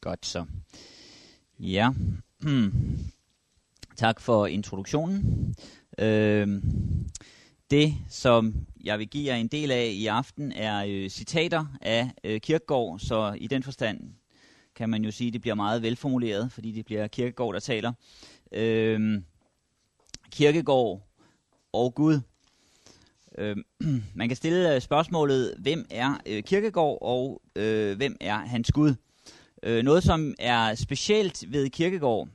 Godt så. Ja. Hmm. tak for introduktionen. Øh, det, som jeg vil give jer en del af i aften, er øh, citater af øh, Kirkegaard, så i den forstand kan man jo sige, at det bliver meget velformuleret, fordi det bliver Kirkegaard, der taler. Øh, Kirkegaard og Gud. Øh, man kan stille øh, spørgsmålet, hvem er øh, Kirkegaard, og øh, hvem er hans Gud? Øh, noget, som er specielt ved Kirkegård,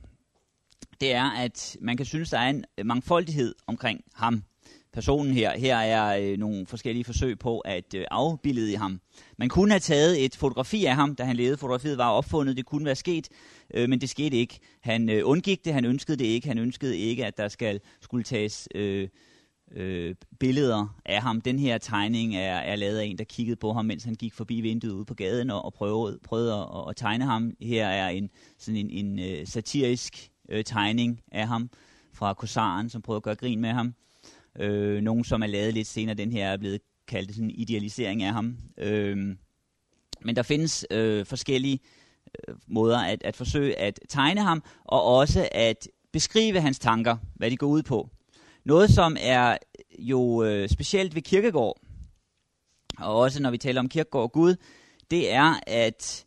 det er, at man kan synes, der er en mangfoldighed omkring ham. Personen her. Her er øh, nogle forskellige forsøg på at øh, afbilde i ham. Man kunne have taget et fotografi af ham, da han levede. Fotografiet var opfundet, det kunne være sket, øh, men det skete ikke. Han øh, undgik det, han ønskede det ikke. Han ønskede ikke, at der skal, skulle tages øh, øh, billeder af ham. Den her tegning er, er lavet af en, der kiggede på ham, mens han gik forbi vinduet ude på gaden og, og prøvede, prøvede at, at tegne ham. Her er en, sådan en, en øh, satirisk øh, tegning af ham fra Korsaren, som prøver at gøre grin med ham. Øh, nogen, som er lavet lidt senere, den her er blevet kaldt sådan en idealisering af ham. Øh, men der findes øh, forskellige øh, måder at, at forsøge at tegne ham, og også at beskrive hans tanker, hvad de går ud på. Noget, som er øh, jo øh, specielt ved Kirkegård, og også når vi taler om Kirkegård og Gud, det er, at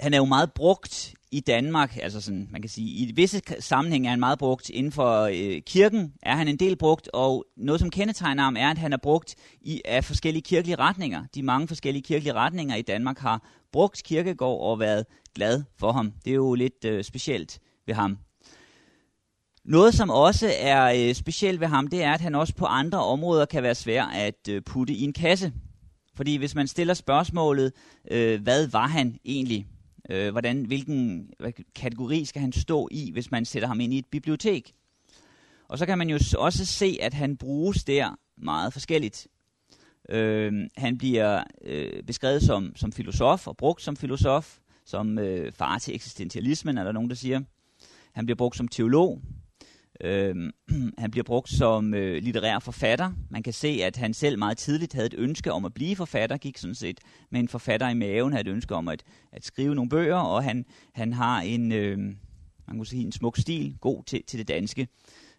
han er jo meget brugt i Danmark, altså sådan, man kan sige, i visse sammenhæng er han meget brugt inden for øh, kirken, er han en del brugt, og noget som kendetegner ham er, at han er brugt i, af forskellige kirkelige retninger. De mange forskellige kirkelige retninger i Danmark har brugt kirkegård og været glad for ham. Det er jo lidt øh, specielt ved ham. Noget, som også er øh, specielt ved ham, det er, at han også på andre områder kan være svær at øh, putte i en kasse. Fordi hvis man stiller spørgsmålet, øh, hvad var han egentlig? Øh, hvordan, hvilken kategori skal han stå i, hvis man sætter ham ind i et bibliotek? Og så kan man jo også se, at han bruges der meget forskelligt. Øh, han bliver øh, beskrevet som, som filosof og brugt som filosof, som øh, far til eksistentialismen, er der nogen, der siger. Han bliver brugt som teolog, Øh, han bliver brugt som øh, litterær forfatter. Man kan se, at han selv meget tidligt havde et ønske om at blive forfatter, gik sådan set med en forfatter i maven, havde et ønske om at, at skrive nogle bøger, og han, han har en, øh, man kunne sige, en smuk stil, god til, til det danske.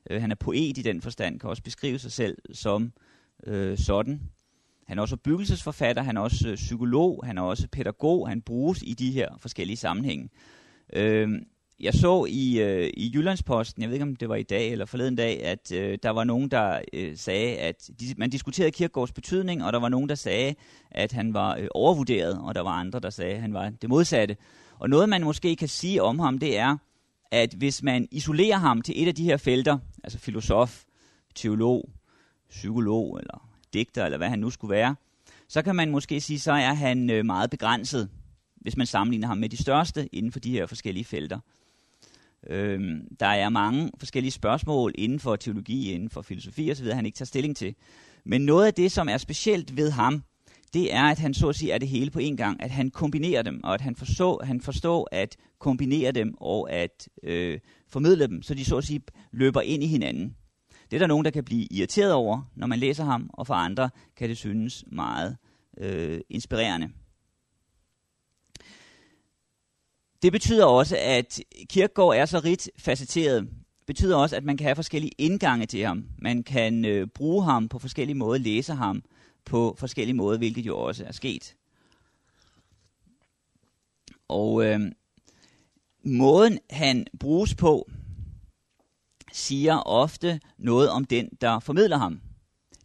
Øh, han er poet i den forstand, kan også beskrive sig selv som øh, sådan. Han er også byggelsesforfatter, han er også øh, psykolog, han er også pædagog, han bruges i de her forskellige sammenhænge. Øh, jeg så i, øh, i Jyllandsposten, jeg ved ikke om det var i dag eller forleden dag, at øh, der var nogen, der øh, sagde, at de, man diskuterede Kirkegaards betydning, og der var nogen, der sagde, at han var øh, overvurderet, og der var andre, der sagde, at han var det modsatte. Og noget, man måske kan sige om ham, det er, at hvis man isolerer ham til et af de her felter, altså filosof, teolog, psykolog eller digter, eller hvad han nu skulle være, så kan man måske sige, så er han øh, meget begrænset, hvis man sammenligner ham med de største inden for de her forskellige felter. Øh, der er mange forskellige spørgsmål inden for teologi, inden for filosofi osv., han ikke tager stilling til. Men noget af det, som er specielt ved ham, det er, at han så at sige er det hele på en gang, at han kombinerer dem, og at han forstår, han forstår at kombinere dem og at øh, formidle dem, så de så at sige løber ind i hinanden. Det er der nogen, der kan blive irriteret over, når man læser ham, og for andre kan det synes meget øh, inspirerende. Det betyder også, at Kirkegaard er så rigt facetteret. Betyder også, at man kan have forskellige indgange til ham. Man kan øh, bruge ham på forskellige måder, læse ham på forskellige måder, hvilket jo også er sket. Og øh, måden han bruges på, siger ofte noget om den, der formidler ham.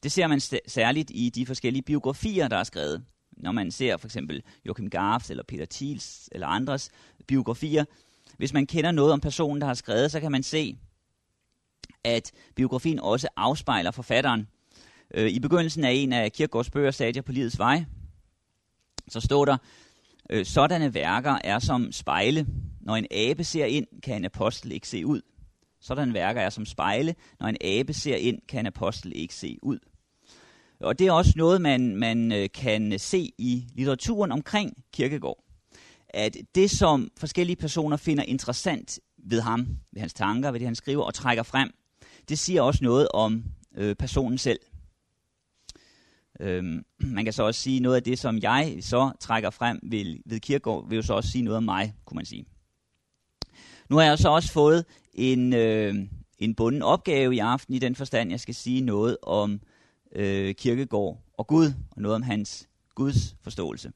Det ser man særligt i de forskellige biografier, der er skrevet når man ser for eksempel Joachim Garfs eller Peter Thiels eller andres biografier, hvis man kender noget om personen, der har skrevet, så kan man se, at biografien også afspejler forfatteren. Øh, I begyndelsen af en af Kierkegaards bøger, Stadier på livets vej, så står der, øh, sådanne værker er som spejle. Når en abe ser ind, kan en apostel ikke se ud. Sådanne værker er som spejle. Når en abe ser ind, kan en apostel ikke se ud. Og det er også noget, man, man øh, kan se i litteraturen omkring Kirkegård. At det, som forskellige personer finder interessant ved ham, ved hans tanker, ved det, han skriver og trækker frem, det siger også noget om øh, personen selv. Øhm, man kan så også sige noget af det, som jeg så trækker frem ved, ved Kirkegaard, vil jo så også sige noget om mig, kunne man sige. Nu har jeg så også fået en, øh, en bunden opgave i aften i den forstand, jeg skal sige noget om øh, kirkegård og Gud, og noget om hans Guds forståelse.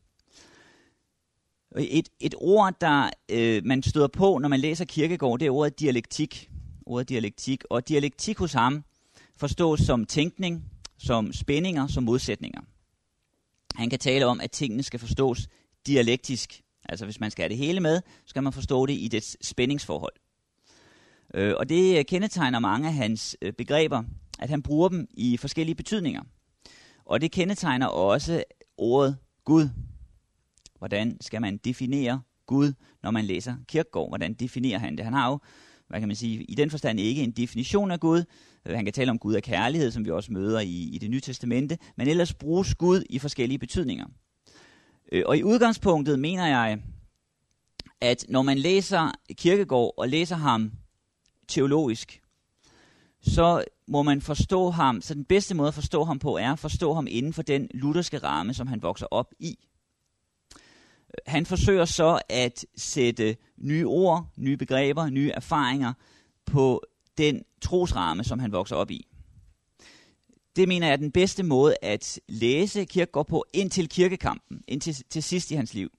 Et, et ord, der øh, man støder på, når man læser kirkegård, det er ordet dialektik. Ordet dialektik. Og dialektik hos ham forstås som tænkning, som spændinger, som modsætninger. Han kan tale om, at tingene skal forstås dialektisk. Altså hvis man skal have det hele med, så skal man forstå det i dets spændingsforhold. Øh, og det øh, kendetegner mange af hans øh, begreber, at han bruger dem i forskellige betydninger. Og det kendetegner også ordet Gud. Hvordan skal man definere Gud, når man læser Kirkegaard? Hvordan definerer han det? Han har jo, hvad kan man sige, i den forstand ikke en definition af Gud. Han kan tale om Gud af kærlighed, som vi også møder i, i det nye testamente, men ellers bruges Gud i forskellige betydninger. Øh, og i udgangspunktet mener jeg, at når man læser Kirkegaard og læser ham teologisk, så må man forstå ham, så den bedste måde at forstå ham på er at forstå ham inden for den lutherske ramme, som han vokser op i. Øh, han forsøger så at sætte nye ord, nye begreber, nye erfaringer på den trosramme, som han vokser op i. Det mener jeg er den bedste måde at læse Kirkegaard på indtil kirkekampen, indtil til sidst i hans liv.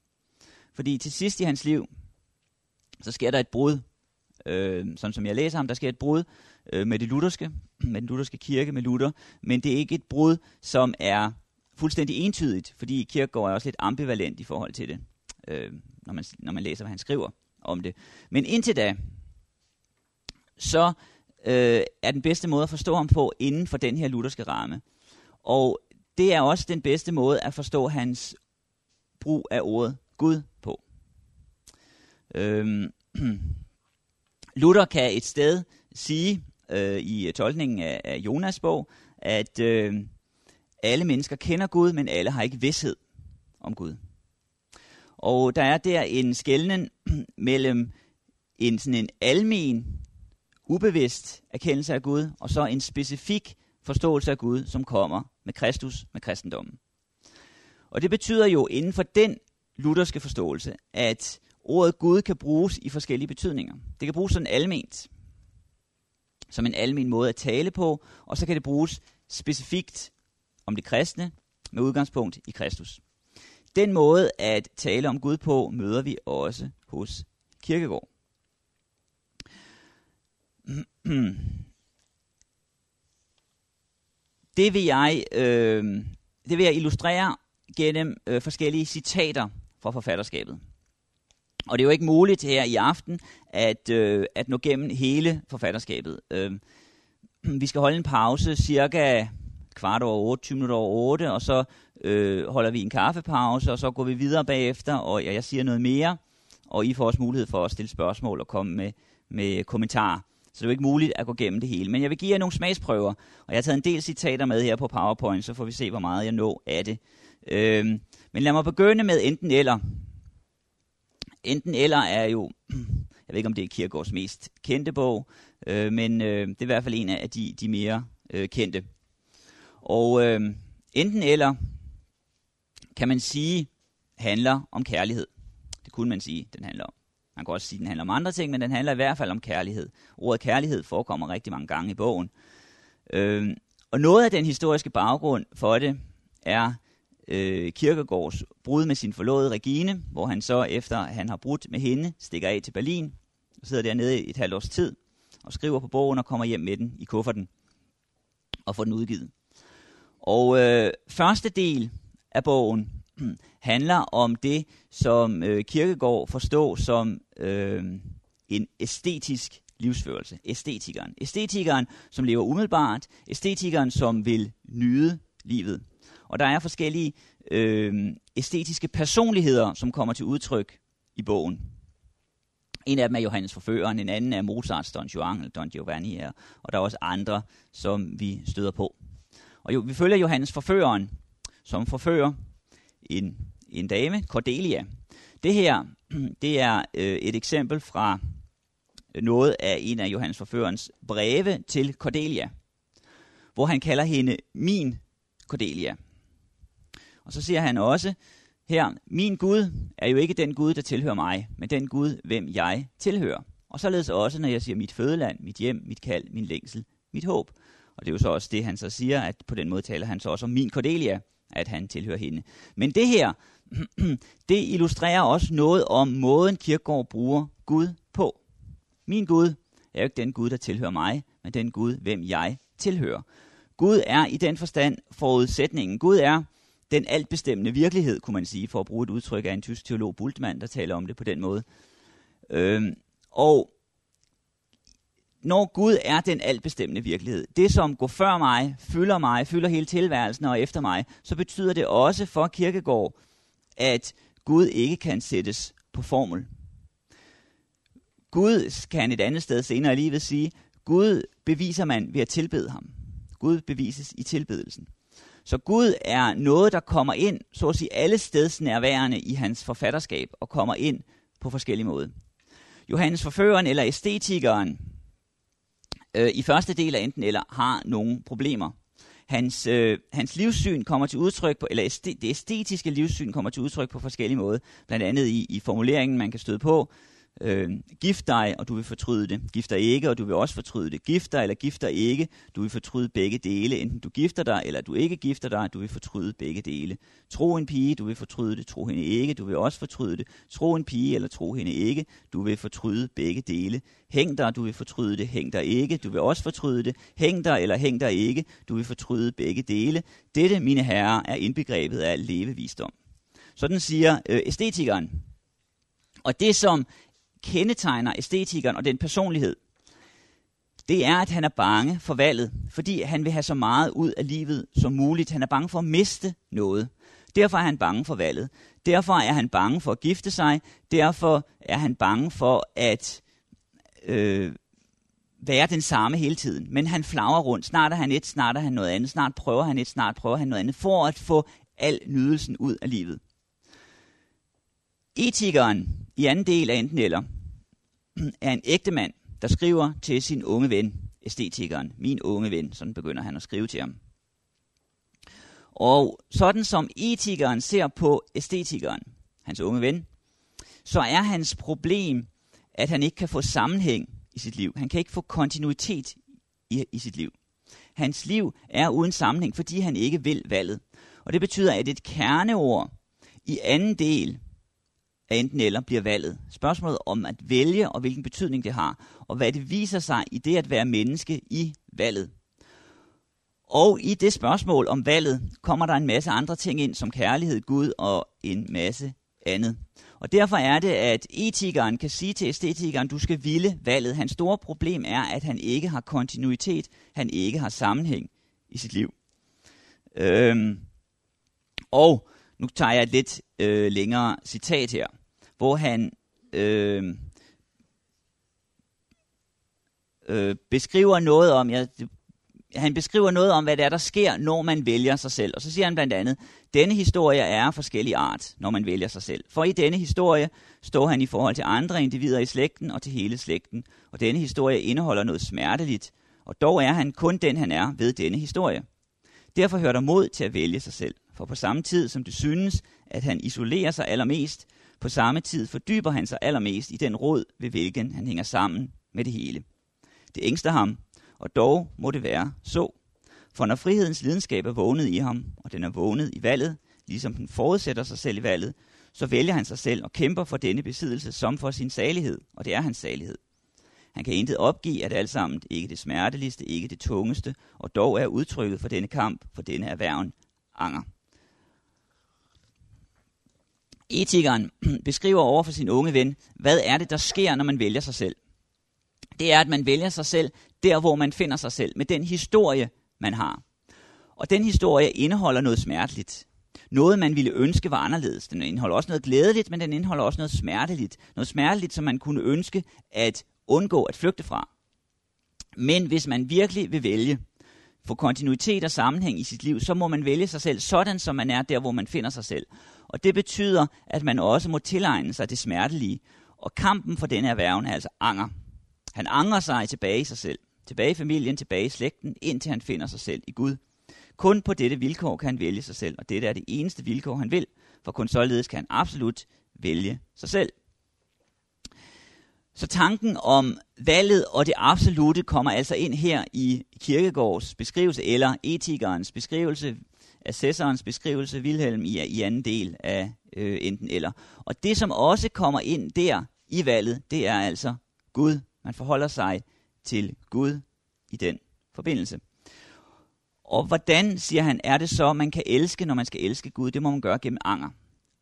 Fordi til sidst i hans liv, så sker der et brud, øh, sådan som jeg læser ham, der sker et brud øh, med det lutherske, med den lutherske kirke, med Luther, men det er ikke et brud, som er fuldstændig entydigt, fordi Kierkegaard er også lidt ambivalent i forhold til det, øh, når, man, når man læser, hvad han skriver om det. Men indtil da, så øh, er den bedste måde at forstå ham på inden for den her lutherske ramme. Og det er også den bedste måde at forstå hans brug af ordet Gud på. Øhm, Luther kan et sted sige øh, i tolkningen af, af Jonas bog, at øh, alle mennesker kender Gud, men alle har ikke vidshed om Gud. Og der er der en skældning mellem en sådan en almen, ubevidst erkendelse af Gud, og så en specifik forståelse af Gud, som kommer med Kristus, med kristendommen. Og det betyder jo inden for den lutherske forståelse, at ordet Gud kan bruges i forskellige betydninger. Det kan bruges sådan alment, som en almen måde at tale på, og så kan det bruges specifikt om det kristne med udgangspunkt i Kristus. Den måde at tale om Gud på møder vi også hos Kirkegård. Det vil jeg, øh, det vil jeg illustrere gennem øh, forskellige citater fra forfatterskabet. Og det er jo ikke muligt her i aften at, øh, at nå gennem hele forfatterskabet. Øh, vi skal holde en pause cirka kvart over 8, 20 minutter over 8, og så øh, holder vi en kaffepause, og så går vi videre bagefter, og jeg, jeg siger noget mere, og I får også mulighed for at stille spørgsmål og komme med, med kommentarer. Så det er jo ikke muligt at gå gennem det hele. Men jeg vil give jer nogle smagsprøver, og jeg har taget en del citater med her på PowerPoint, så får vi se, hvor meget jeg når af det. Øh, men lad mig begynde med enten eller. Enten eller er jo, jeg ved ikke om det er Kierkegaards mest kendte bog, øh, men øh, det er i hvert fald en af de, de mere øh, kendte. Og øh, enten eller, kan man sige, handler om kærlighed. Det kunne man sige, den handler om. Man kan også sige, den handler om andre ting, men den handler i hvert fald om kærlighed. Ordet kærlighed forekommer rigtig mange gange i bogen. Øh, og noget af den historiske baggrund for det er øh, Kirkegårds brud med sin forlovede Regine, hvor han så efter han har brudt med hende, stikker af til Berlin, og sidder dernede i et halvt års tid, og skriver på bogen og kommer hjem med den i kufferten, og får den udgivet. Og øh, første del af bogen handler om det, som øh, Kirkegaard forstår som øh, en æstetisk livsførelse. Æstetikeren. Æstetikeren, som lever umiddelbart. Æstetikeren, som vil nyde livet. Og der er forskellige øh, æstetiske personligheder, som kommer til udtryk i bogen. En af dem er Johannes Forføreren, en anden er Mozarts Don Juan, eller Don Giovanni, her, og der er også andre, som vi støder på. Og jo, vi følger Johannes Forføreren, som forfører en, en dame, Cordelia. Det her, det er øh, et eksempel fra noget af en af Johannes Forførens breve til Cordelia, hvor han kalder hende min Cordelia. Og så siger han også her, min Gud er jo ikke den Gud, der tilhører mig, men den Gud, hvem jeg tilhører. Og således også, når jeg siger mit fødeland, mit hjem, mit kald, min længsel, mit håb. Og det er jo så også det, han så siger, at på den måde taler han så også om min Cordelia, at han tilhører hende. Men det her, det illustrerer også noget om måden Kirkegaard bruger Gud på. Min Gud er jo ikke den Gud, der tilhører mig, men den Gud, hvem jeg tilhører. Gud er i den forstand forudsætningen. Gud er den altbestemmende virkelighed, kunne man sige, for at bruge et udtryk af en tysk teolog, Bultmann, der taler om det på den måde. Øhm, og når Gud er den altbestemmende virkelighed, det som går før mig, fylder mig, fylder hele tilværelsen og efter mig, så betyder det også for kirkegård, at Gud ikke kan sættes på formel. Gud kan et andet sted senere i livet sige, Gud beviser man ved at tilbede ham. Gud bevises i tilbedelsen. Så Gud er noget, der kommer ind, så at sige alle steds nærværende i hans forfatterskab, og kommer ind på forskellige måder. Johannes Forføreren eller æstetikeren øh, i første del af enten eller har nogle problemer. Hans, øh, hans livssyn kommer til udtryk på, eller det æstetiske livssyn kommer til udtryk på forskellige måder. Blandt andet i, i formuleringen, man kan støde på, øh, gift dig, og du vil fortryde det. Gift dig ikke, og du vil også fortryde det. Gift dig eller gift dig ikke, du vil fortryde begge dele. Enten du gifter dig, eller du ikke gifter dig, du vil fortryde begge dele. Tro en pige, du vil fortryde det. Tro hende ikke, du vil også fortryde det. Tro en pige, eller tro hende ikke, du vil fortryde begge dele. Hæng dig, du vil fortryde det. Hæng dig ikke, du vil også fortryde det. Hæng dig eller hæng dig ikke, du vil fortryde begge dele. Dette, mine herrer, er indbegrebet af levevisdom. Sådan siger øh, æstetikeren. Og det, som kendetegner æstetikeren og den personlighed, det er, at han er bange for valget, fordi han vil have så meget ud af livet som muligt. Han er bange for at miste noget. Derfor er han bange for valget. Derfor er han bange for at gifte sig. Derfor er han bange for at øh, være den samme hele tiden. Men han flager rundt. Snart er han et, snart er han noget andet. Snart prøver han et, snart prøver han noget andet. For at få al nydelsen ud af livet. Etikeren i anden del af enten eller er en ægte mand, der skriver til sin unge ven, æstetikeren, min unge ven, sådan begynder han at skrive til ham. Og sådan som etikeren ser på æstetikeren, hans unge ven, så er hans problem, at han ikke kan få sammenhæng i sit liv. Han kan ikke få kontinuitet i, i sit liv. Hans liv er uden sammenhæng, fordi han ikke vil valget. Og det betyder, at et kerneord i anden del at enten eller bliver valget. Spørgsmålet om at vælge og hvilken betydning det har, og hvad det viser sig i det at være menneske i valget. Og i det spørgsmål om valget kommer der en masse andre ting ind, som kærlighed, Gud og en masse andet. Og derfor er det, at etikeren kan sige til æstetikeren, du skal ville valget. Hans store problem er, at han ikke har kontinuitet, han ikke har sammenhæng i sit liv. Øhm, og nu tager jeg et lidt øh, længere citat her, hvor han øh, øh, beskriver noget om, ja, han beskriver noget om, hvad det er, der sker, når man vælger sig selv. Og så siger han blandt andet, denne historie er forskellig art, når man vælger sig selv. For i denne historie står han i forhold til andre individer i slægten og til hele slægten. Og denne historie indeholder noget smerteligt, og dog er han kun den, han er ved denne historie. Derfor hører der mod til at vælge sig selv. For på samme tid, som det synes, at han isolerer sig allermest, på samme tid fordyber han sig allermest i den råd, ved hvilken han hænger sammen med det hele. Det ængster ham, og dog må det være så. For når frihedens lidenskab er vågnet i ham, og den er vågnet i valget, ligesom den forudsætter sig selv i valget, så vælger han sig selv og kæmper for denne besiddelse som for sin salighed, og det er hans salighed. Han kan intet opgive, at alt sammen ikke det smerteligste, ikke det tungeste, og dog er udtrykket for denne kamp, for denne erhverven, anger. Etikeren beskriver over for sin unge ven, hvad er det, der sker, når man vælger sig selv. Det er, at man vælger sig selv der, hvor man finder sig selv, med den historie, man har. Og den historie indeholder noget smerteligt. Noget, man ville ønske var anderledes. Den indeholder også noget glædeligt, men den indeholder også noget smerteligt. Noget smerteligt, som man kunne ønske at undgå at flygte fra. Men hvis man virkelig vil vælge, få kontinuitet og sammenhæng i sit liv, så må man vælge sig selv sådan, som man er der, hvor man finder sig selv. Og det betyder, at man også må tilegne sig det smertelige. Og kampen for denne erhverven er altså anger. Han angrer sig tilbage i sig selv, tilbage i familien, tilbage i slægten, indtil han finder sig selv i Gud. Kun på dette vilkår kan han vælge sig selv, og dette er det eneste vilkår, han vil, for kun således kan han absolut vælge sig selv. Så tanken om valget og det absolute kommer altså ind her i Kirkegårds beskrivelse, eller etikernes beskrivelse, assessorens beskrivelse, Wilhelm i, i anden del af øh, enten eller. Og det, som også kommer ind der i valget, det er altså Gud. Man forholder sig til Gud i den forbindelse. Og hvordan, siger han, er det så, man kan elske, når man skal elske Gud? Det må man gøre gennem anger.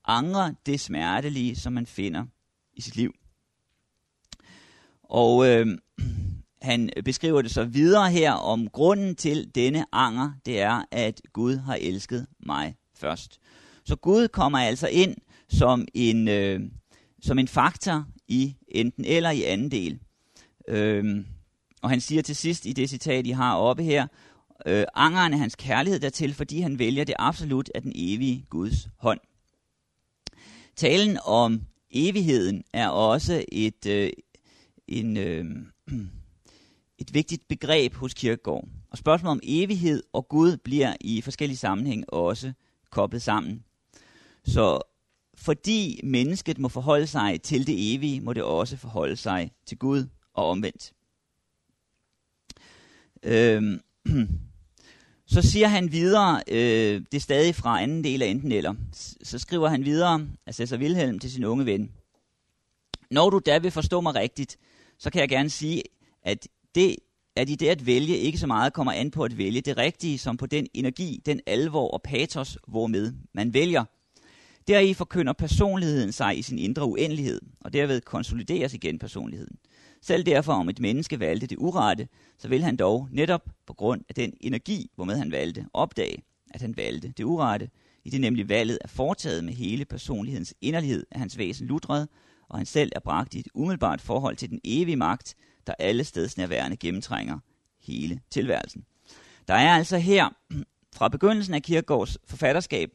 Anger det smertelige, som man finder i sit liv. Og øh, han beskriver det så videre her om grunden til denne anger, det er, at Gud har elsket mig først. Så Gud kommer altså ind som en, øh, som en faktor i enten eller i anden del. Øh, og han siger til sidst i det citat, I har oppe her, øh, angeren er hans kærlighed dertil, fordi han vælger det absolut af den evige Guds hånd. Talen om evigheden er også et, øh, en, øh, et vigtigt begreb hos Kirkegaard. Og spørgsmålet om evighed og Gud bliver i forskellige sammenhæng også koblet sammen. Så fordi mennesket må forholde sig til det evige, må det også forholde sig til Gud og omvendt. Øhm, så siger han videre, øh, det er stadig fra anden del af enten eller, så skriver han videre, assessor Wilhelm til sin unge ven. Når du da vil forstå mig rigtigt, så kan jeg gerne sige, at det, at i det at vælge ikke så meget kommer an på at vælge det rigtige, som på den energi, den alvor og patos, hvormed man vælger. Deri forkynder personligheden sig i sin indre uendelighed, og derved konsolideres igen personligheden. Selv derfor, om et menneske valgte det urette, så vil han dog netop på grund af den energi, hvormed han valgte, opdage, at han valgte det urette, i det nemlig valget er foretaget med hele personlighedens inderlighed af hans væsen lutret, og han selv er bragt i et umiddelbart forhold til den evige magt, der alle stedsnærværende gennemtrænger hele tilværelsen. Der er altså her, fra begyndelsen af Kirkegaards forfatterskab,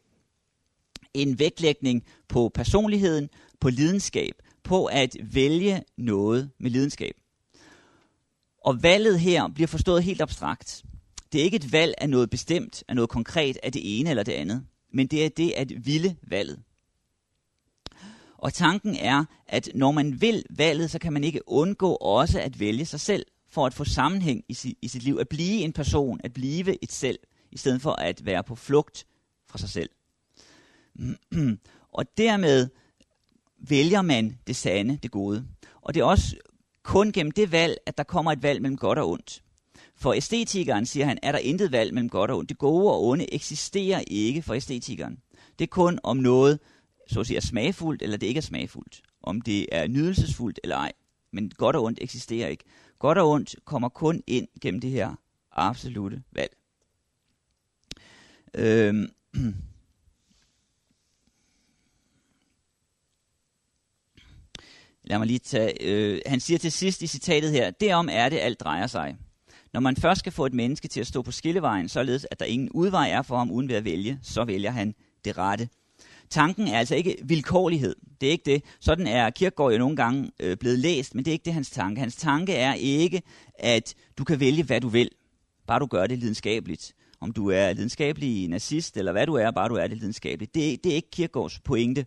en vægtlægning på personligheden, på lidenskab, på at vælge noget med lidenskab. Og valget her bliver forstået helt abstrakt. Det er ikke et valg af noget bestemt, af noget konkret, af det ene eller det andet, men det er det at ville valget. Og tanken er, at når man vil valget, så kan man ikke undgå også at vælge sig selv, for at få sammenhæng i, sit, i sit liv, at blive en person, at blive et selv, i stedet for at være på flugt fra sig selv. og dermed vælger man det sande, det gode. Og det er også kun gennem det valg, at der kommer et valg mellem godt og ondt. For æstetikeren, siger han, er der intet valg mellem godt og ondt. Det gode og onde eksisterer ikke for æstetikeren. Det er kun om noget, så at sige, er smagfuldt, eller det ikke er smagfuldt. Om det er nydelsesfuldt eller ej. Men godt og ondt eksisterer ikke. Godt og ondt kommer kun ind gennem det her absolute valg. Øhm. Lad mig lige tage, øh, han siger til sidst i citatet her, derom er det, alt drejer sig. Når man først skal få et menneske til at stå på skillevejen, således at der ingen udvej er for ham uden ved at vælge, så vælger han det rette. Tanken er altså ikke vilkårlighed. Det er ikke det. Sådan er Kirkegaard jo nogle gange øh, blevet læst, men det er ikke det hans tanke. Hans tanke er ikke, at du kan vælge, hvad du vil, bare du gør det lidenskabeligt. Om du er lidenskabelig nazist, eller hvad du er, bare du er det lidenskabeligt. Det, det er ikke Kirkegaards pointe.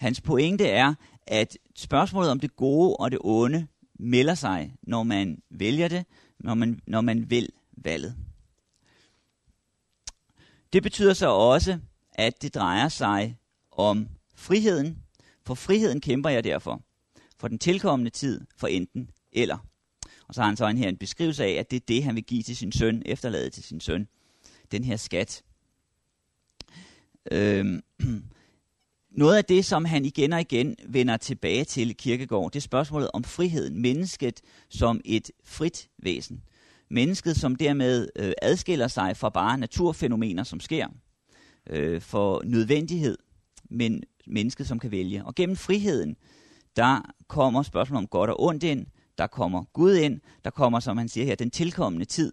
Hans pointe er, at spørgsmålet om det gode og det onde melder sig, når man vælger det, når man, når man vil valget. Det betyder så også, at det drejer sig om friheden. For friheden kæmper jeg derfor. For den tilkommende tid, for enten eller. Og så har han så en her en beskrivelse af, at det er det, han vil give til sin søn, efterlade til sin søn. Den her skat. Øhm, noget af det, som han igen og igen vender tilbage til Kirkegård, det er spørgsmålet om friheden. Mennesket som et frit væsen. Mennesket, som dermed øh, adskiller sig fra bare naturfænomener, som sker. Øh, for nødvendighed men mennesket, som kan vælge. Og gennem friheden, der kommer spørgsmålet om godt og ondt ind, der kommer Gud ind, der kommer, som han siger her, den tilkommende tid,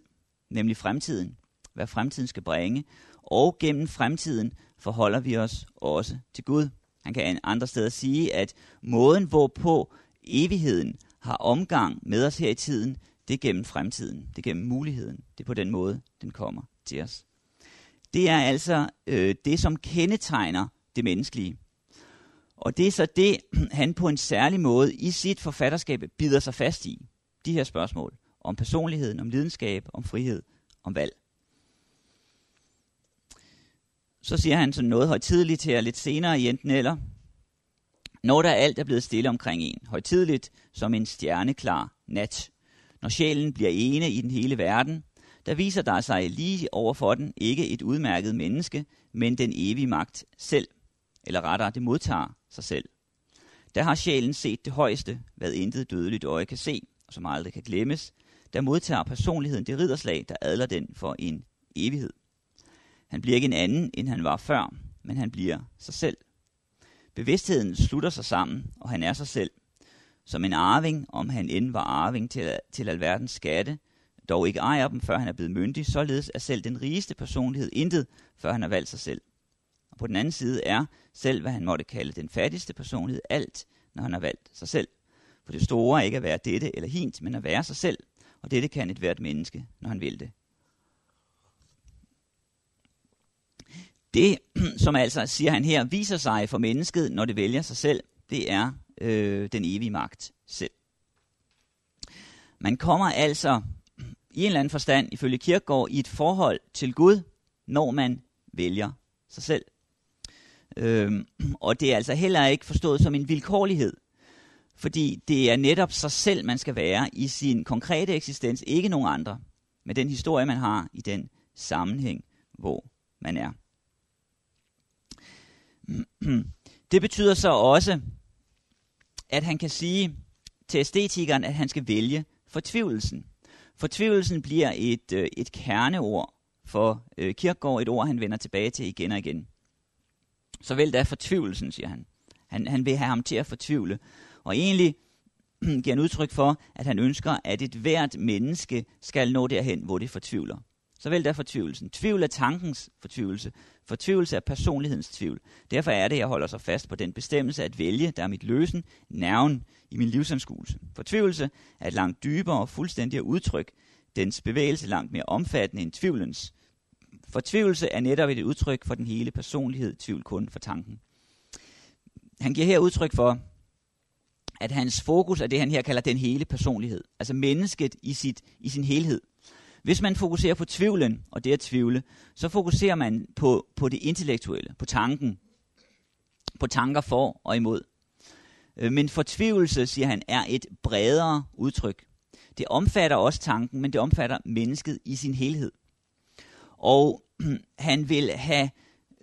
nemlig fremtiden, hvad fremtiden skal bringe, og gennem fremtiden forholder vi os også til Gud. Han kan andre steder sige, at måden, hvorpå evigheden har omgang med os her i tiden, det er gennem fremtiden, det er gennem muligheden, det er på den måde, den kommer til os. det er altså øh, det, som kendetegner det menneskelige. Og det er så det, han på en særlig måde i sit forfatterskab bider sig fast i. De her spørgsmål om personligheden, om lidenskab, om frihed, om valg. Så siger han sådan noget højtidligt her lidt senere i enten eller. Når der alt er blevet stille omkring en, højtidligt som en stjerneklar nat. Når sjælen bliver ene i den hele verden, der viser der sig lige over for den ikke et udmærket menneske, men den evige magt selv. Eller rettere, det modtager sig selv. Der har sjælen set det højeste, hvad intet dødeligt øje kan se, og som aldrig kan glemmes. Der modtager personligheden det ridderslag, der adler den for en evighed. Han bliver ikke en anden, end han var før, men han bliver sig selv. Bevidstheden slutter sig sammen, og han er sig selv. Som en arving, om han end var arving til, til alverdens skatte, dog ikke ejer dem, før han er blevet myndig, således er selv den rigeste personlighed intet, før han har valgt sig selv. Og på den anden side er selv, hvad han måtte kalde den fattigste personlighed, alt, når han har valgt sig selv. For det store er ikke at være dette eller hint, men at være sig selv. Og dette kan et hvert menneske, når han vil det. Det, som altså, siger han her, viser sig for mennesket, når det vælger sig selv, det er øh, den evige magt selv. Man kommer altså i en eller anden forstand, ifølge Kirkegaard, i et forhold til Gud, når man vælger sig selv. Øhm, og det er altså heller ikke forstået som en vilkårlighed, fordi det er netop sig selv, man skal være i sin konkrete eksistens, ikke nogen andre, med den historie, man har i den sammenhæng, hvor man er. Det betyder så også, at han kan sige til æstetikeren, at han skal vælge fortvivlelsen. Fortvivlelsen bliver et, øh, et kerneord for øh, Kirkegaard, et ord, han vender tilbage til igen og igen. Så vel da fortvivlelsen, siger han. han. Han vil have ham til at fortvivle. Og egentlig giver han udtryk for, at han ønsker, at et hvert menneske skal nå derhen, hvor det fortvivler. Så vel der fortvivlelsen. Tvivl er tankens fortvivlelse. Fortvivlelse er personlighedens tvivl. Derfor er det, jeg holder så fast på den bestemmelse at vælge, der er mit løsen, nerven i min livsanskuelse. Fortvivlelse er et langt dybere og fuldstændigere udtryk. Dens bevægelse langt mere omfattende end tvivlens. Fortvivlelse er netop et udtryk for den hele personlighed, tvivl kun for tanken. Han giver her udtryk for, at hans fokus er det, han her kalder den hele personlighed. Altså mennesket i, sit, i sin helhed. Hvis man fokuserer på tvivlen, og det at tvivle, så fokuserer man på, på det intellektuelle, på tanken, på tanker for og imod. Øh, men fortvivlelse, siger han, er et bredere udtryk. Det omfatter også tanken, men det omfatter mennesket i sin helhed. Og han vil have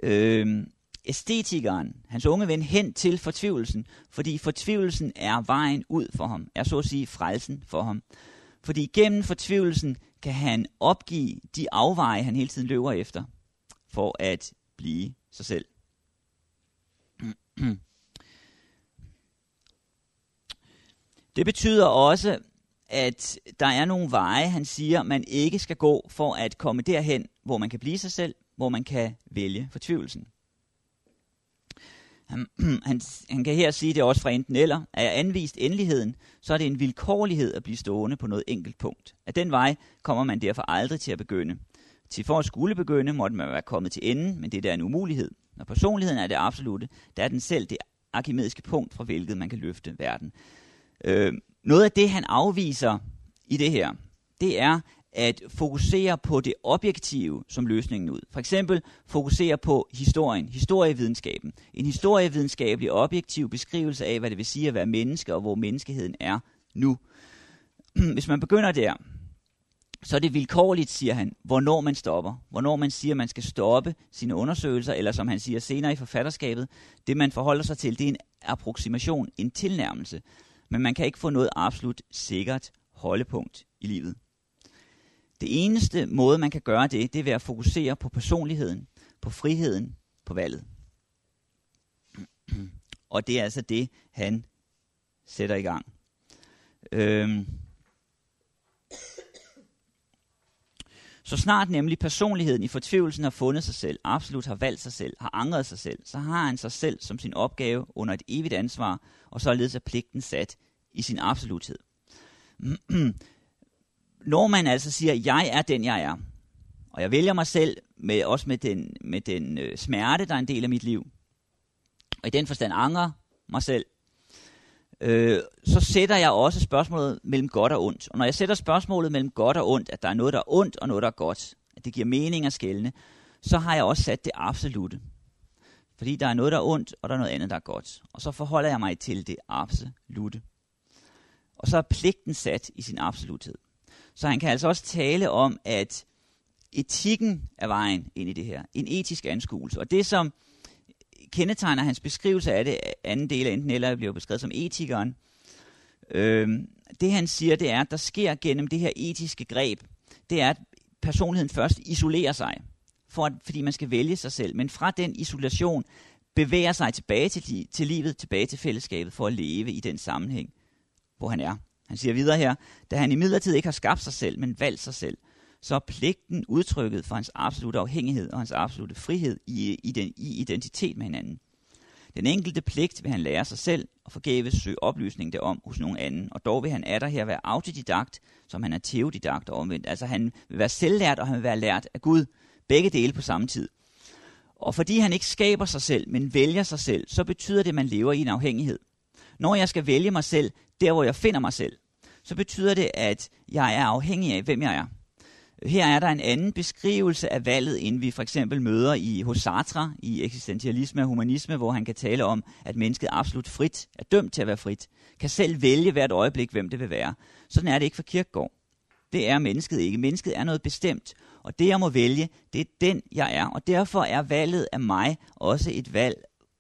øh, æstetikeren, hans unge ven, hen til fortvivlelsen, fordi fortvivlelsen er vejen ud for ham, er så at sige frelsen for ham. Fordi gennem fortvivlelsen kan han opgive de afveje, han hele tiden løber efter, for at blive sig selv. Det betyder også, at der er nogle veje, han siger, man ikke skal gå for at komme derhen, hvor man kan blive sig selv, hvor man kan vælge fortvivlelsen. Han, han, han kan her sige det også fra enten eller. Er jeg anvist endeligheden, så er det en vilkårlighed at blive stående på noget enkelt punkt. Af den vej kommer man derfor aldrig til at begynde. Til for at skulle begynde, måtte man være kommet til enden, men det der er en umulighed. Når personligheden er det absolute, der er den selv det arkimediske punkt, fra hvilket man kan løfte verden. Øh, noget af det, han afviser i det her, det er at fokusere på det objektive som løsningen ud. For eksempel fokusere på historien, historievidenskaben. En historievidenskabelig objektiv beskrivelse af, hvad det vil sige at være menneske, og hvor menneskeheden er nu. Hvis man begynder der, så er det vilkårligt, siger han, hvornår man stopper. Hvornår man siger, at man skal stoppe sine undersøgelser, eller som han siger senere i forfatterskabet, det man forholder sig til, det er en approximation, en tilnærmelse men man kan ikke få noget absolut sikkert holdepunkt i livet. Det eneste måde, man kan gøre det, det er ved at fokusere på personligheden, på friheden, på valget. Og det er altså det, han sætter i gang. Øhm. Så snart nemlig personligheden i fortvivlelsen har fundet sig selv, absolut har valgt sig selv, har angret sig selv, så har han sig selv som sin opgave under et evigt ansvar, og således er pligten sat i sin absoluthed. Når man altså siger, jeg er den, jeg er, og jeg vælger mig selv, med, også med den, med den øh, smerte, der er en del af mit liv, og i den forstand angrer mig selv, øh, så sætter jeg også spørgsmålet mellem godt og ondt. Og når jeg sætter spørgsmålet mellem godt og ondt, at der er noget, der er ondt og noget, der er godt, at det giver mening at skælne, så har jeg også sat det absolute. Fordi der er noget, der er ondt, og der er noget andet, der er godt. Og så forholder jeg mig til det absolute. Og så er pligten sat i sin absoluthed. Så han kan altså også tale om, at etikken er vejen ind i det her. En etisk anskuelse. Og det, som kendetegner hans beskrivelse af det, anden del af enten eller bliver beskrevet som etikeren, øh, det han siger, det er, at der sker gennem det her etiske greb, det er, at personligheden først isolerer sig, for at, fordi man skal vælge sig selv. Men fra den isolation bevæger sig tilbage til, til livet, tilbage til fællesskabet, for at leve i den sammenhæng, hvor han er. Han siger videre her, da han i midlertid ikke har skabt sig selv, men valgt sig selv, så er pligten udtrykket for hans absolute afhængighed og hans absolute frihed i, i, den, i identitet med hinanden. Den enkelte pligt vil han lære sig selv og forgæves søge oplysning derom hos nogen anden, og dog vil han er der her være autodidakt, som han er teodidakt og omvendt. Altså han vil være selvlært, og han vil være lært af Gud. Begge dele på samme tid. Og fordi han ikke skaber sig selv, men vælger sig selv, så betyder det, at man lever i en afhængighed. Når jeg skal vælge mig selv, der hvor jeg finder mig selv, så betyder det, at jeg er afhængig af, hvem jeg er. Her er der en anden beskrivelse af valget, end vi for eksempel møder i hos Sartre i eksistentialisme og humanisme, hvor han kan tale om, at mennesket absolut frit er dømt til at være frit, kan selv vælge hvert øjeblik, hvem det vil være. Sådan er det ikke for Kirkegaard. Det er mennesket ikke. Mennesket er noget bestemt, og det jeg må vælge, det er den jeg er. Og derfor er valget af mig også et valg,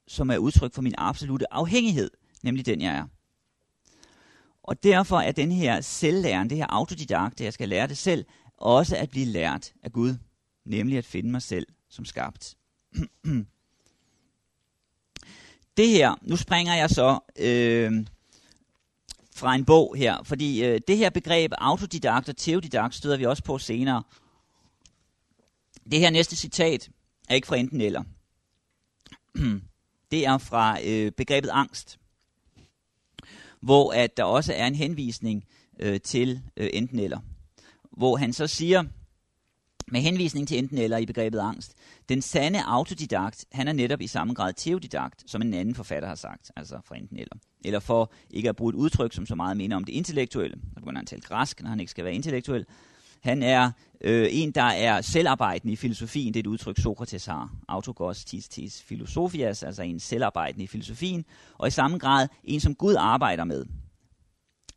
som er udtryk for min absolute afhængighed, nemlig den jeg er. Og derfor er den her selvlæren, det her autodidakt, det jeg skal lære det selv, også at blive lært af Gud, nemlig at finde mig selv som skabt. det her, nu springer jeg så øh, fra en bog her, fordi øh, det her begreb autodidakt og teodidakt støder vi også på senere. Det her næste citat er ikke fra enten eller. det er fra øh, begrebet angst, hvor at der også er en henvisning øh, til øh, enten eller hvor han så siger, med henvisning til enten eller i begrebet angst, den sande autodidakt, han er netop i samme grad teodidakt, som en anden forfatter har sagt, altså fra enten eller. Eller for ikke at bruge et udtryk, som så meget minder om det intellektuelle, så begynder han at tale græsk, når han ikke skal være intellektuel. Han er øh, en, der er selvarbejdende i filosofien, det er et udtryk, Sokrates har. Autogos tis tis filosofias, altså en selvarbejdende i filosofien, og i samme grad en, som Gud arbejder med.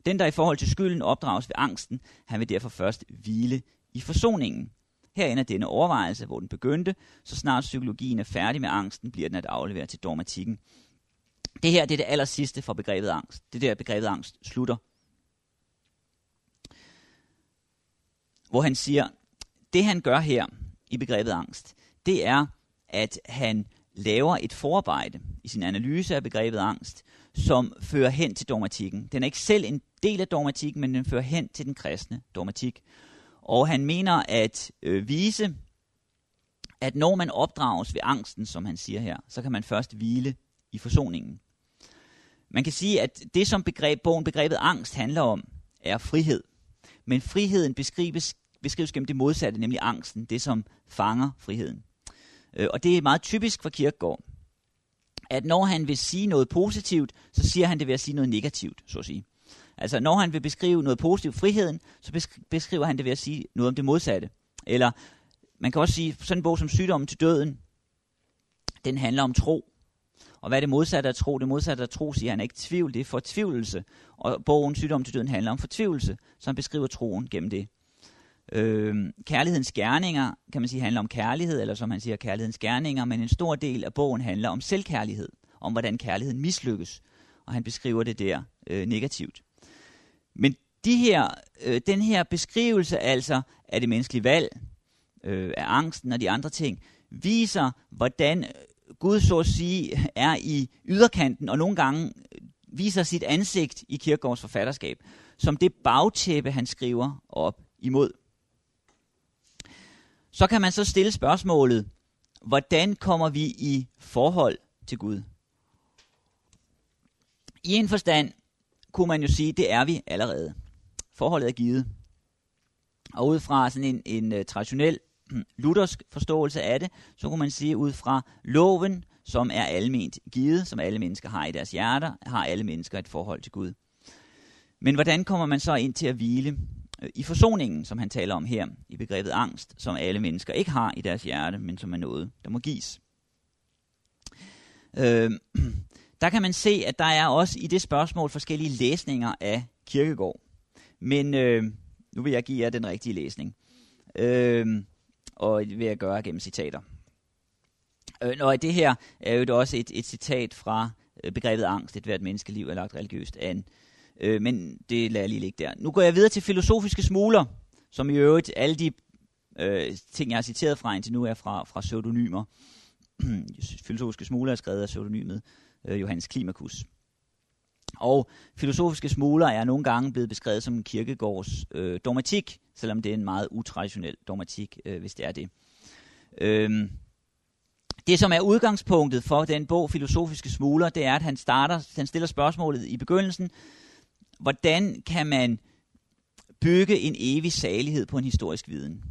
Den, der i forhold til skylden opdrages ved angsten, han vil derfor først hvile i forsoningen. Her ender denne overvejelse, hvor den begyndte. Så snart psykologien er færdig med angsten, bliver den at aflevere til dogmatikken. Det her det er det aller sidste for begrebet angst. Det der begrebet angst slutter. Hvor han siger, det han gør her i begrebet angst, det er, at han laver et forarbejde i sin analyse af begrebet angst, som fører hen til dogmatikken. Den er ikke selv en del af dogmatikken, men den fører hen til den kristne dogmatik. Og han mener at øh, vise, at når man opdrages ved angsten, som han siger her, så kan man først hvile i forsoningen. Man kan sige, at det som begreb, bogen begrebet angst handler om, er frihed. Men friheden beskrives, beskrives gennem det modsatte, nemlig angsten, det som fanger friheden. Øh, og det er meget typisk for Kierkegaard, at når han vil sige noget positivt, så siger han det ved at sige noget negativt, så at sige. Altså, når han vil beskrive noget positivt, friheden, så beskriver han det ved at sige noget om det modsatte. Eller, man kan også sige, sådan en bog som Sygdommen til døden, den handler om tro. Og hvad er det modsatte af tro? Det modsatte af tro, siger han er ikke tvivl, det er fortvivlelse. Og bogen Sygdom til døden handler om fortvivlelse, så han beskriver troen gennem det. Øh, kærlighedens gerninger, kan man sige, handler om kærlighed, eller som han siger, kærlighedens gerninger, men en stor del af bogen handler om selvkærlighed, om hvordan kærligheden mislykkes, og han beskriver det der øh, negativt. Men de her, øh, den her beskrivelse altså af det menneskelige valg, øh, af angsten og de andre ting, viser, hvordan Gud så at sige er i yderkanten, og nogle gange viser sit ansigt i Kirkegaards forfatterskab, som det bagtæppe, han skriver op imod. Så kan man så stille spørgsmålet, hvordan kommer vi i forhold til Gud? I en forstand kunne man jo sige, det er vi allerede. Forholdet er givet. Og ud fra sådan en, en øh, traditionel hm, luthersk forståelse af det, så kunne man sige ud fra loven, som er alment givet, som alle mennesker har i deres hjerter, har alle mennesker et forhold til Gud. Men hvordan kommer man så ind til at hvile i forsoningen, som han taler om her, i begrebet angst, som alle mennesker ikke har i deres hjerte, men som er noget, der må gives? Øh, der kan man se, at der er også i det spørgsmål forskellige læsninger af Kirkegård. Men øh, nu vil jeg give jer den rigtige læsning. Øh, og det vil jeg gøre gennem citater. Øh, og det her er jo også et, et citat fra øh, begrebet angst, et hvert menneskeliv er lagt religiøst an. Øh, Øh, men det lader jeg lige ligge der. Nu går jeg videre til filosofiske smuler, som i øvrigt alle de øh, ting, jeg har citeret fra indtil nu, er fra, fra pseudonymer. filosofiske smuler er skrevet af pseudonymet øh, Johannes Klimakus. Og filosofiske smuler er nogle gange blevet beskrevet som kirkegårds øh, dogmatik, selvom det er en meget utraditionel dogmatik, øh, hvis det er det. Øhm, det, som er udgangspunktet for den bog, Filosofiske Smuler, det er, at han, starter, han stiller spørgsmålet i begyndelsen, hvordan kan man bygge en evig salighed på en historisk viden?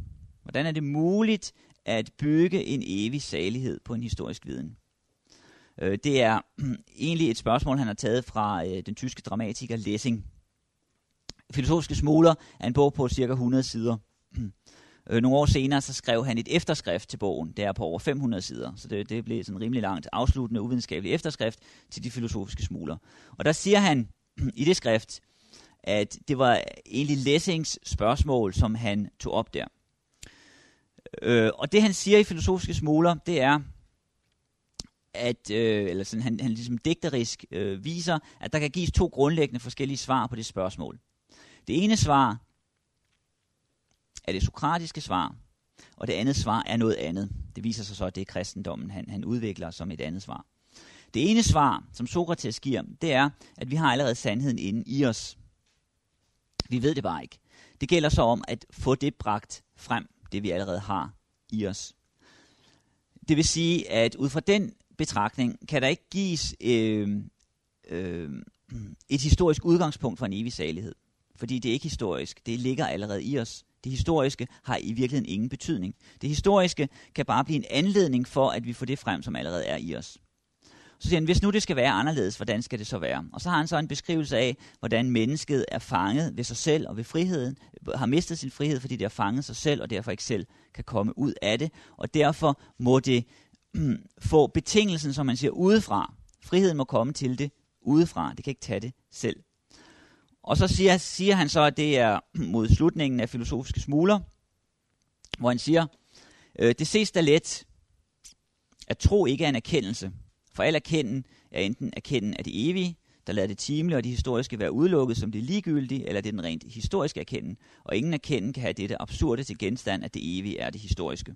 Hvordan er det muligt at bygge en evig salighed på en historisk viden? Øh, det er egentlig et spørgsmål, han har taget fra øh, den tyske dramatiker Lessing. Filosofiske Smuler er en bog på cirka 100 sider. Øh, nogle år senere så skrev han et efterskrift til bogen, der er på over 500 sider, så det, det blev sådan rimelig langt afsluttende uvidenskabelig efterskrift til de filosofiske smuler. Og der siger han i det skrift, at det var egentlig Lessings spørgsmål, som han tog op der. Øh, og det han siger i filosofiske smuler, det er, at øh, eller sådan, han, han ligesom digterisk øh, viser, at der kan gives to grundlæggende forskellige svar på det spørgsmål. Det ene svar er det sokratiske svar, og det andet svar er noget andet. Det viser sig så, at det er kristendommen, han, han udvikler som et andet svar. Det ene svar, som Sokrates giver, det er, at vi har allerede sandheden inde i os. Vi ved det bare ikke. Det gælder så om at få det bragt frem, det vi allerede har i os. Det vil sige, at ud fra den betragtning kan der ikke gives øh, øh, et historisk udgangspunkt for en evig salighed. Fordi det er ikke historisk. Det ligger allerede i os. Det historiske har i virkeligheden ingen betydning. Det historiske kan bare blive en anledning for, at vi får det frem, som allerede er i os. Så siger han, hvis nu det skal være anderledes, hvordan skal det så være? Og så har han så en beskrivelse af, hvordan mennesket er fanget ved sig selv og ved friheden, har mistet sin frihed, fordi det har fanget sig selv, og derfor ikke selv kan komme ud af det. Og derfor må det få betingelsen, som man siger, udefra. Friheden må komme til det udefra. Det kan ikke tage det selv. Og så siger, siger han så, at det er mod slutningen af filosofiske smuler, hvor han siger, øh, det ses da let, at tro ikke er en erkendelse. For al erkenden er enten erkenden af det evige, der lader det timelige og det historiske være udelukket som det ligegyldige, eller det er den rent historiske erkenden. Og ingen erkenden kan have dette absurde til genstand, at det evige er det historiske.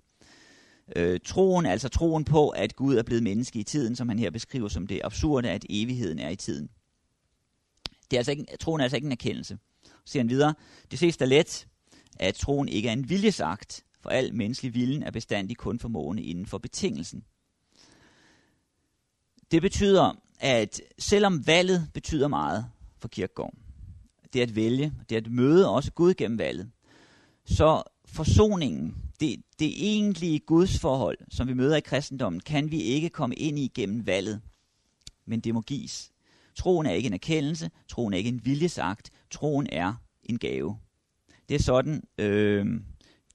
Øh, troen, altså troen på, at Gud er blevet menneske i tiden, som han her beskriver som det absurde, at evigheden er i tiden. Det er altså ikke, troen er altså ikke en erkendelse. Så siger han videre, det ses da let, at troen ikke er en viljesagt, for al menneskelig viljen er bestandig kun formående inden for betingelsen. Det betyder, at selvom valget betyder meget for kirkegården, det at vælge, det at møde også Gud gennem valget, så forsoningen, det, det egentlige gudsforhold, som vi møder i kristendommen, kan vi ikke komme ind i gennem valget, men det må gives. Troen er ikke en erkendelse, troen er ikke en viljesagt, troen er en gave. Det er sådan, øh,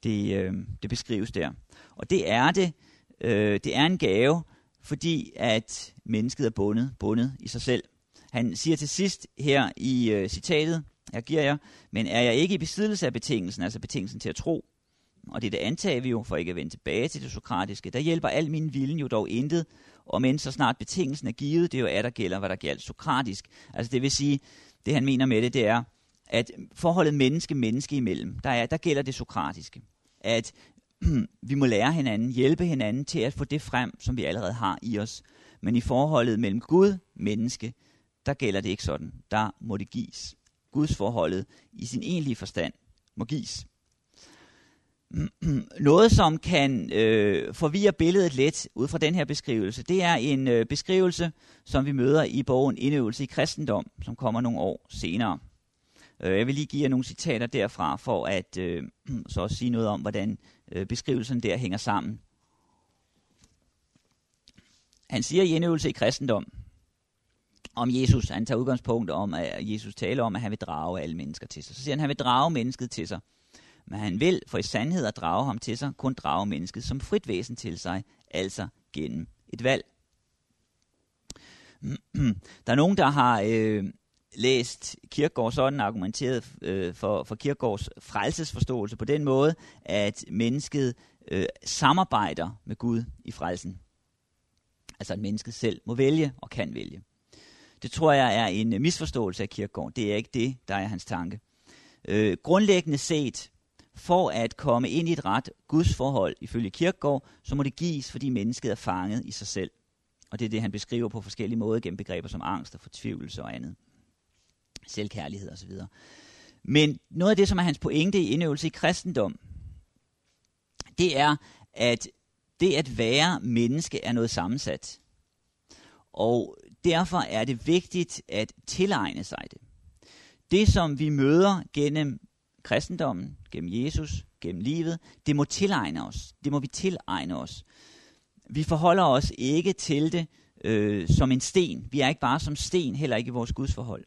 det, øh, det beskrives der. Og det er det, øh, det er en gave, fordi at mennesket er bundet, bundet i sig selv. Han siger til sidst her i øh, citatet, her giver jeg, men er jeg ikke i besiddelse af betingelsen, altså betingelsen til at tro, og det, det antager vi jo, for ikke at vende tilbage til det sokratiske, der hjælper al min viljen jo dog intet, og men så snart betingelsen er givet, det er jo er, der gælder, hvad der gælder sokratisk. Altså det vil sige, det han mener med det, det er, at forholdet menneske-menneske imellem, der, er, der gælder det sokratiske. At vi må lære hinanden, hjælpe hinanden til at få det frem, som vi allerede har i os. Men i forholdet mellem Gud menneske, der gælder det ikke sådan. Der må det gives. Guds forholdet i sin egentlige forstand må gives. Noget, som kan øh, forvirre billedet lidt ud fra den her beskrivelse, det er en øh, beskrivelse, som vi møder i bogen Indøvelse i kristendom, som kommer nogle år senere. Øh, jeg vil lige give jer nogle citater derfra, for at øh, så også sige noget om, hvordan øh, beskrivelsen der hænger sammen. Han siger i indøvelse i kristendom, om Jesus, han tager udgangspunkt om, at Jesus taler om, at han vil drage alle mennesker til sig. Så siger han, at han vil drage mennesket til sig. Men han vil for i sandhed at drage ham til sig, kun drage mennesket som frit væsen til sig, altså gennem et valg. Der er nogen, der har øh, læst Kirkegaard sådan argumenteret øh, for, for Kirkegaards frelsesforståelse på den måde, at mennesket øh, samarbejder med Gud i frelsen. Altså at mennesket selv må vælge og kan vælge. Det tror jeg er en misforståelse af Kirkegaard. Det er ikke det, der er hans tanke. Øh, grundlæggende set, for at komme ind i et ret Guds forhold ifølge Kirkegaard, så må det gives, fordi mennesket er fanget i sig selv. Og det er det, han beskriver på forskellige måder gennem begreber som angst og fortvivlelse og andet. Selvkærlighed osv. Men noget af det, som er hans pointe i indøvelse i kristendom, det er, at det at være menneske er noget sammensat. Og derfor er det vigtigt at tilegne sig det. Det, som vi møder gennem kristendommen, gennem Jesus, gennem livet, det må tilegne os. Det må vi tilegne os. Vi forholder os ikke til det øh, som en sten. Vi er ikke bare som sten, heller ikke i vores gudsforhold.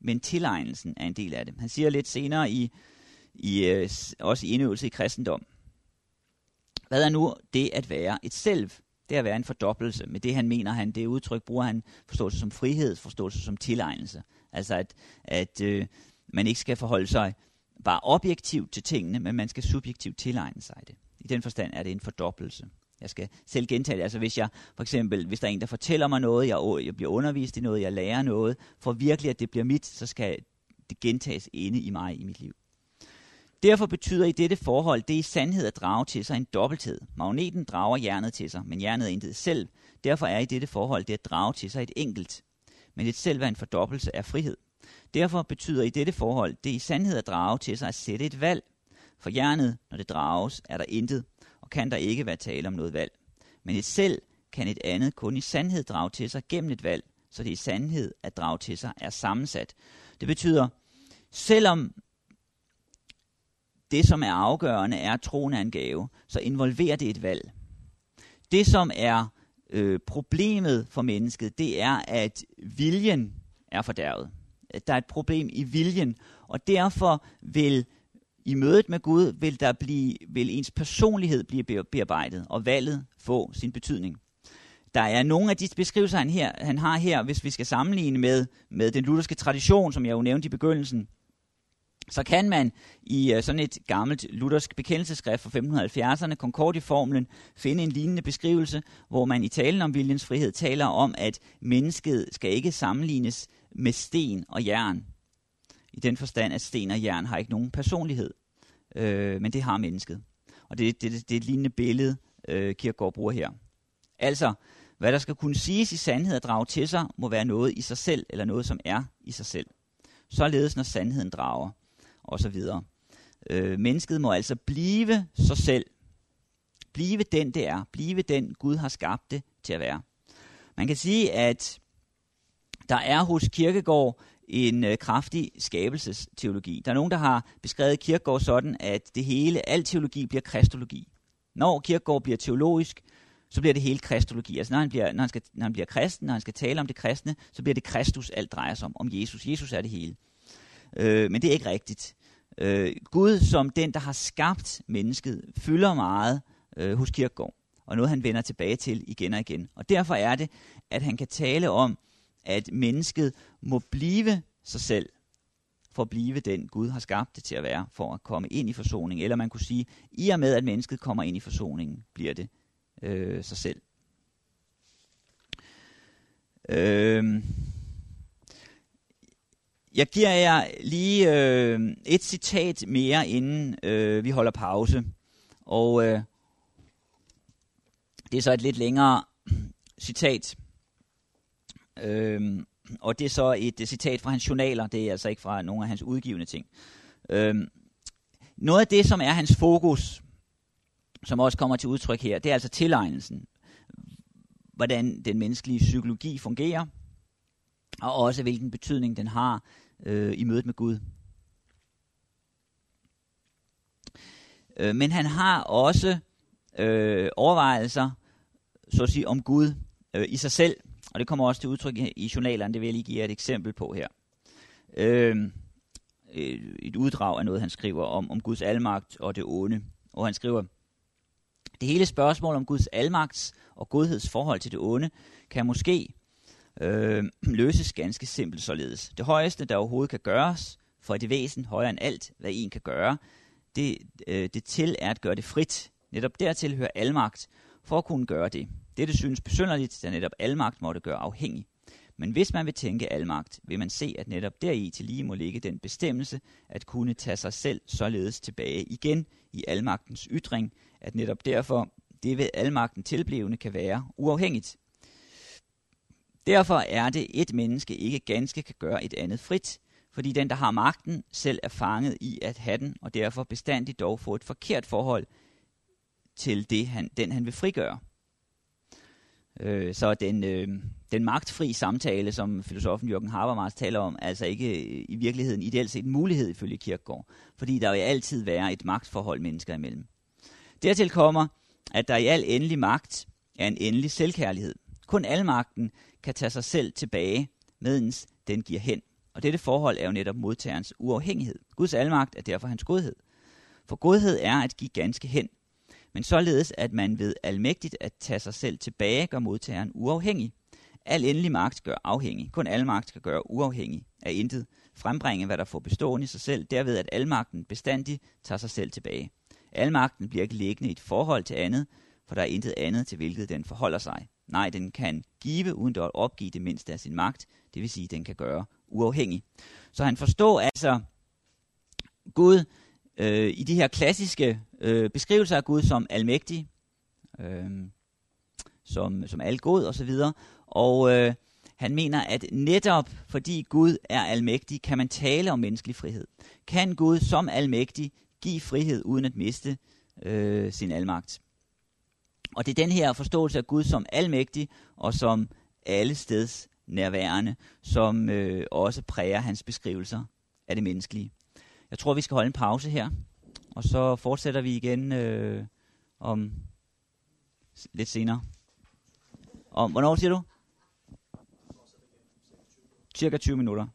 Men tilegnelsen er en del af det. Han siger lidt senere i, i øh, også i indøvelse i kristendom. Hvad er nu det at være et selv? Det er at være en fordoblelse. Med det han mener han, det udtryk bruger han forståelse som frihed, forståelse som tilegnelse. Altså at, at øh, man ikke skal forholde sig bare objektivt til tingene, men man skal subjektivt tilegne sig det. I den forstand er det en fordoblelse. Jeg skal selv gentage det. Altså hvis jeg, for eksempel, hvis der er en, der fortæller mig noget, jeg, jeg bliver undervist i noget, jeg lærer noget, for virkelig at det bliver mit, så skal det gentages inde i mig i mit liv. Derfor betyder i dette forhold det i sandhed at drage til sig en dobbelthed. Magneten drager jernet til sig, men jernet er intet selv. Derfor er i dette forhold det at drage til sig et enkelt. Men et selv er en fordobbelse af frihed. Derfor betyder i dette forhold det i sandhed at drage til sig at sætte et valg. For jernet, når det drages, er der intet, og kan der ikke være tale om noget valg. Men et selv kan et andet kun i sandhed drage til sig gennem et valg, så det i sandhed at drage til sig er sammensat. Det betyder, selvom det, som er afgørende, er, at troen er en gave, så involverer det et valg. Det, som er øh, problemet for mennesket, det er, at viljen er fordærvet. Der er et problem i viljen, og derfor vil i mødet med Gud, vil, der blive, vil ens personlighed blive bearbejdet, og valget få sin betydning. Der er nogle af de beskrivelser, han, her, han har her, hvis vi skal sammenligne med, med den lutherske tradition, som jeg jo nævnte i begyndelsen, så kan man i uh, sådan et gammelt luthersk bekendelseskrift fra 1570'erne, Concordieformlen, finde en lignende beskrivelse, hvor man i talen om viljens frihed taler om, at mennesket skal ikke sammenlignes med sten og jern. I den forstand, at sten og jern har ikke nogen personlighed, øh, men det har mennesket. Og det, det, det, det er et lignende billede, øh, Kierkegaard bruger her. Altså, hvad der skal kunne siges i sandhed at drage til sig, må være noget i sig selv, eller noget, som er i sig selv. Således, når sandheden drager og så videre. Øh, mennesket må altså blive sig selv. Blive den, det er. Blive den, Gud har skabt det til at være. Man kan sige, at der er hos Kirkegård en øh, kraftig skabelsesteologi. Der er nogen, der har beskrevet Kirkegaard sådan, at det hele, al teologi bliver kristologi. Når Kirkegaard bliver teologisk, så bliver det hele kristologi. Altså når han, bliver, når, han skal, når han bliver kristen, når han skal tale om det kristne, så bliver det Kristus, alt drejer sig om, om Jesus. Jesus er det hele. Øh, men det er ikke rigtigt. Øh, Gud som den, der har skabt mennesket, fylder meget øh, hos Kirkegaard, og noget han vender tilbage til igen og igen. Og derfor er det, at han kan tale om, at mennesket må blive sig selv, for at blive den Gud har skabt det til at være, for at komme ind i forsoning. Eller man kunne sige, i og med at mennesket kommer ind i forsoningen, bliver det øh, sig selv. Øh, jeg giver jer lige øh, et citat mere, inden øh, vi holder pause. Og øh, det er så et lidt længere citat. Øh, og det er så et, et citat fra hans journaler, det er altså ikke fra nogle af hans udgivende ting. Øh, noget af det, som er hans fokus, som også kommer til udtryk her, det er altså tilegnelsen. Hvordan den menneskelige psykologi fungerer, og også hvilken betydning den har øh, i mødet med Gud. Øh, men han har også øh, overvejelser, så at sige, om Gud øh, i sig selv. Og det kommer også til udtryk i, i journalerne, det vil jeg lige give jer et eksempel på her. Øhm, øh, et uddrag af noget, han skriver om, om Guds almagt og det onde. Og han skriver, det hele spørgsmål om Guds almagts og godheds forhold til det onde kan måske øh, løses ganske simpelt således. Det højeste, der overhovedet kan gøres for et væsen højere end alt, hvad en kan gøre, det, øh, det til er at gøre det frit. Netop dertil hører almagt for at kunne gøre det. Dette synes besynderligt, da netop almagt måtte gøre afhængig. Men hvis man vil tænke almagt, vil man se, at netop deri til lige må ligge den bestemmelse at kunne tage sig selv således tilbage igen i almagtens ytring, at netop derfor det ved almagten tilblevende kan være uafhængigt. Derfor er det, et menneske ikke ganske kan gøre et andet frit, fordi den, der har magten, selv er fanget i at have den, og derfor bestandigt dog får et forkert forhold til det, han, den han vil frigøre. Øh, så den, øh, den magtfri samtale, som filosofen Jørgen Habermas taler om, er altså ikke øh, i virkeligheden ideelt set en mulighed ifølge Kierkegaard, fordi der vil altid være et magtforhold mennesker imellem. Dertil kommer, at der i al endelig magt er en endelig selvkærlighed. Kun almagten kan tage sig selv tilbage, medens den giver hen. Og dette forhold er jo netop modtagerens uafhængighed. Guds almagt er derfor hans godhed. For godhed er at give ganske hen, men således at man ved almægtigt at tage sig selv tilbage gør modtageren uafhængig. Al endelig magt gør afhængig. Kun almagt kan gøre uafhængig af intet. Frembringe, hvad der får bestående i sig selv, derved at almagten bestandig tager sig selv tilbage. Almagten bliver ikke liggende i et forhold til andet, for der er intet andet til hvilket den forholder sig. Nej, den kan give uden at opgive det mindste af sin magt, det vil sige, den kan gøre uafhængig. Så han forstår altså Gud øh, i de her klassiske øh, beskrivelser af Gud som almægtig, øh, som, som algod og så videre. Og øh, han mener, at netop fordi Gud er almægtig, kan man tale om menneskelig frihed. Kan Gud som almægtig give frihed uden at miste øh, sin almagt? Og det er den her forståelse af Gud som almægtig og som alle steds nærværende, som øh, også præger hans beskrivelser af det menneskelige. Jeg tror, vi skal holde en pause her, og så fortsætter vi igen øh, om lidt senere. Om, hvornår siger du? Cirka 20 minutter.